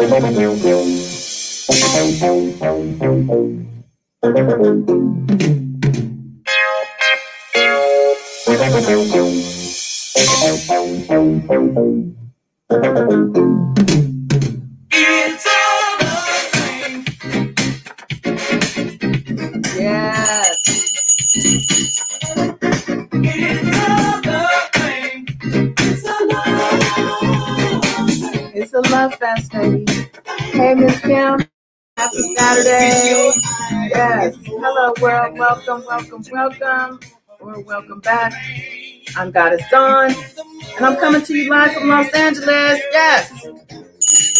It's a love fest, baby. Hey, Miss Kim. Happy Saturday. Yes. Hello, world. Welcome, welcome, welcome. Or welcome back. I'm Goddess Dawn, and I'm coming to you live from Los Angeles. Yes.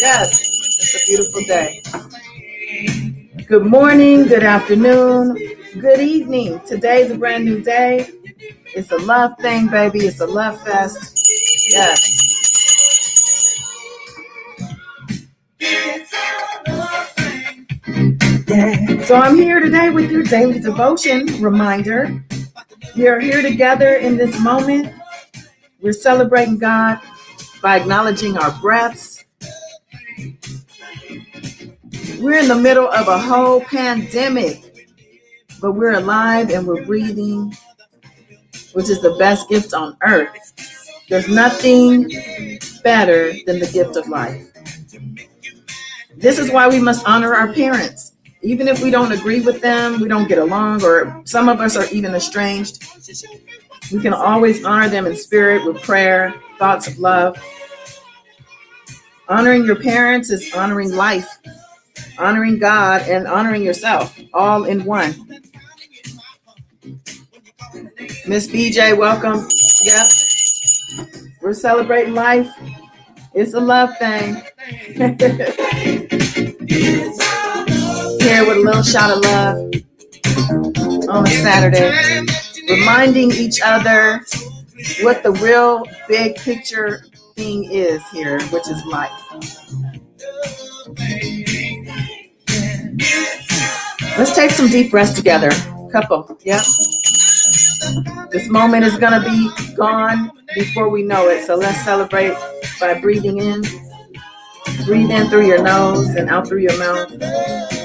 Yes. It's a beautiful day. Good morning, good afternoon, good evening. Today's a brand new day. It's a love thing, baby. It's a love fest. Yes. So I'm here today with your daily devotion reminder. We are here together in this moment. We're celebrating God by acknowledging our breaths. We're in the middle of a whole pandemic, but we're alive and we're breathing, which is the best gift on earth. There's nothing better than the gift of life. This is why we must honor our parents. Even if we don't agree with them, we don't get along, or some of us are even estranged, we can always honor them in spirit with prayer, thoughts of love. Honoring your parents is honoring life, honoring God, and honoring yourself all in one. Miss BJ, welcome. Yep. We're celebrating life. It's a love thing. With a little shot of love on a Saturday, reminding each other what the real big picture thing is here, which is life. Let's take some deep breaths together. Couple, yeah. This moment is going to be gone before we know it. So let's celebrate by breathing in. Breathe in through your nose and out through your mouth.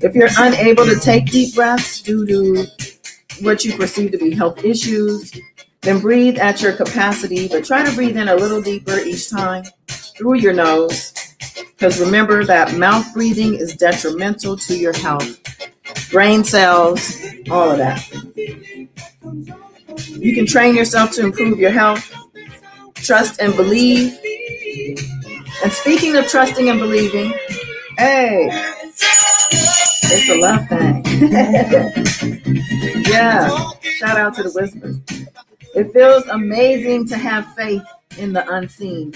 If you're unable to take deep breaths due to what you perceive to be health issues, then breathe at your capacity, but try to breathe in a little deeper each time through your nose. Because remember that mouth breathing is detrimental to your health, brain cells, all of that. You can train yourself to improve your health, trust and believe. And speaking of trusting and believing, hey, it's a love thing. yeah, shout out to the whispers. It feels amazing to have faith in the unseen,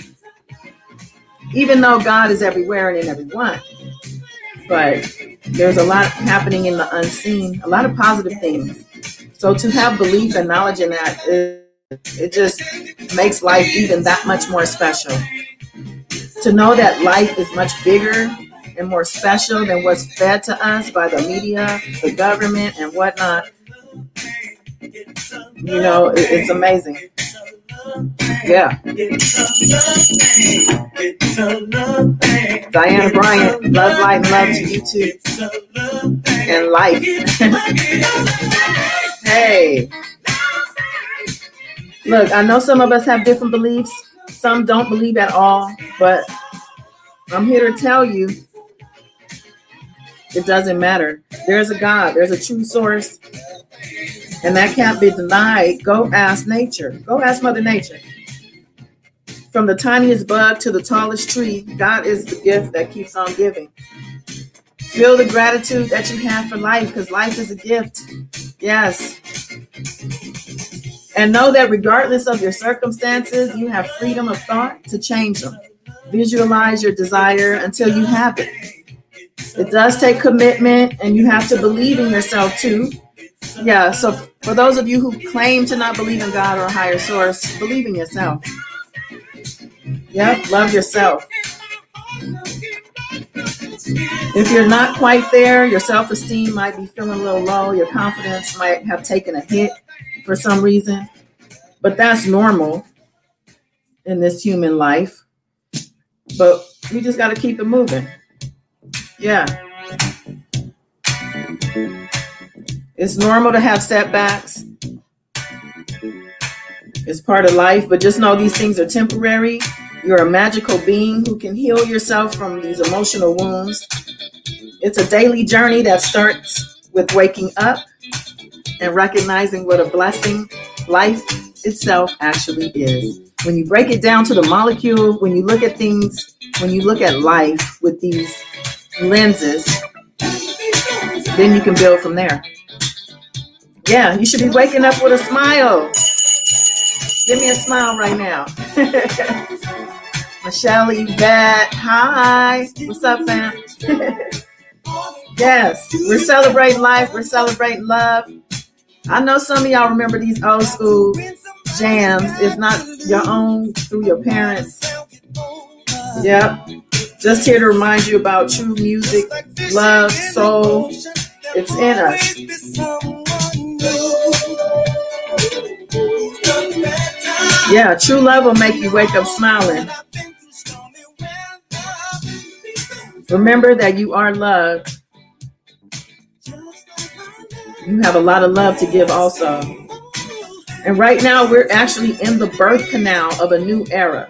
even though God is everywhere and in everyone. But there's a lot happening in the unseen, a lot of positive things. So to have belief and knowledge in that, it, it just makes life even that much more special. To know that life is much bigger and more special than what's fed to us by the media, the government, and whatnot. You know, it, it's amazing. Yeah. Diana Bryant, love, and love to you too. And life. hey. Look, I know some of us have different beliefs. Some don't believe at all, but I'm here to tell you it doesn't matter. There's a God, there's a true source, and that can't be denied. Go ask nature, go ask Mother Nature. From the tiniest bug to the tallest tree, God is the gift that keeps on giving. Feel the gratitude that you have for life because life is a gift. Yes. And know that regardless of your circumstances, you have freedom of thought to change them. Visualize your desire until you have it. It does take commitment, and you have to believe in yourself too. Yeah, so for those of you who claim to not believe in God or a higher source, believe in yourself. Yep, love yourself. If you're not quite there, your self esteem might be feeling a little low, your confidence might have taken a hit for some reason, but that's normal in this human life. But We just got to keep it moving. Yeah. It's normal to have setbacks. It's part of life, but just know these things are temporary. You're a magical being who can heal yourself from these emotional wounds. It's a daily journey that starts with waking up and recognizing what a blessing life itself actually is. When you break it down to the molecule, when you look at things, when you look at life with these lenses, then you can build from there. Yeah, you should be waking up with a smile. Give me a smile right now. Michelle Yvette, hi. What's up, fam? yes, we're celebrating life. We're celebrating love. I know some of y'all remember these old school jams, if not your own through your parents. Yep. Just here to remind you about true music, love, soul. It's in us. Yeah, true love will make you wake up smiling. Remember that you are loved you have a lot of love to give also. And right now, we're actually in the birth canal of a new era.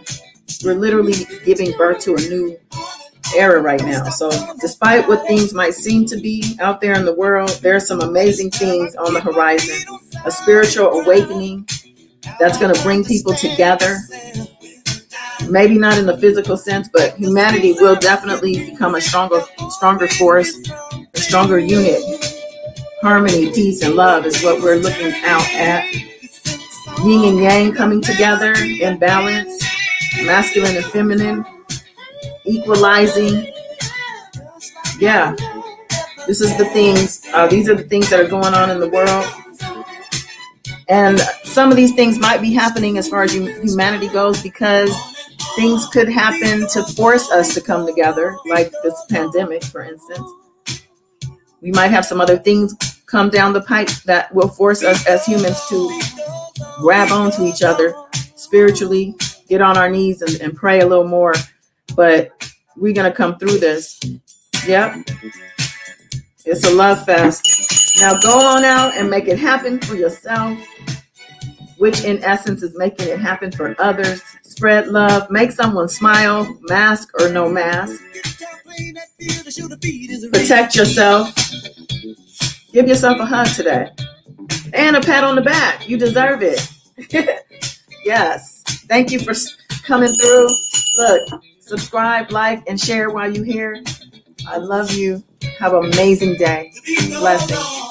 We're literally giving birth to a new era right now. So, despite what things might seem to be out there in the world, there are some amazing things on the horizon. A spiritual awakening that's going to bring people together. Maybe not in the physical sense, but humanity will definitely become a stronger, stronger force, a stronger unit harmony, peace, and love is what we're looking out at. Yin and yang coming together in balance, masculine and feminine, equalizing. Yeah, this is the things, uh, these are the things that are going on in the world. And some of these things might be happening as far as humanity goes because things could happen to force us to come together, like this pandemic, for instance we might have some other things come down the pipe that will force us as humans to grab onto each other spiritually, get on our knees and, and pray a little more. But we're to come through this. Yep. It's a love fest. Now go on out and make it happen for yourself, which in essence is making it happen for others. Spread love, make someone smile, mask or no mask. Protect yourself. Give yourself a hug today. And a pat on the back. You deserve it. yes. Thank you for coming through. Look, subscribe, like, and share while you're here. I love you. Have an amazing day. Blessings.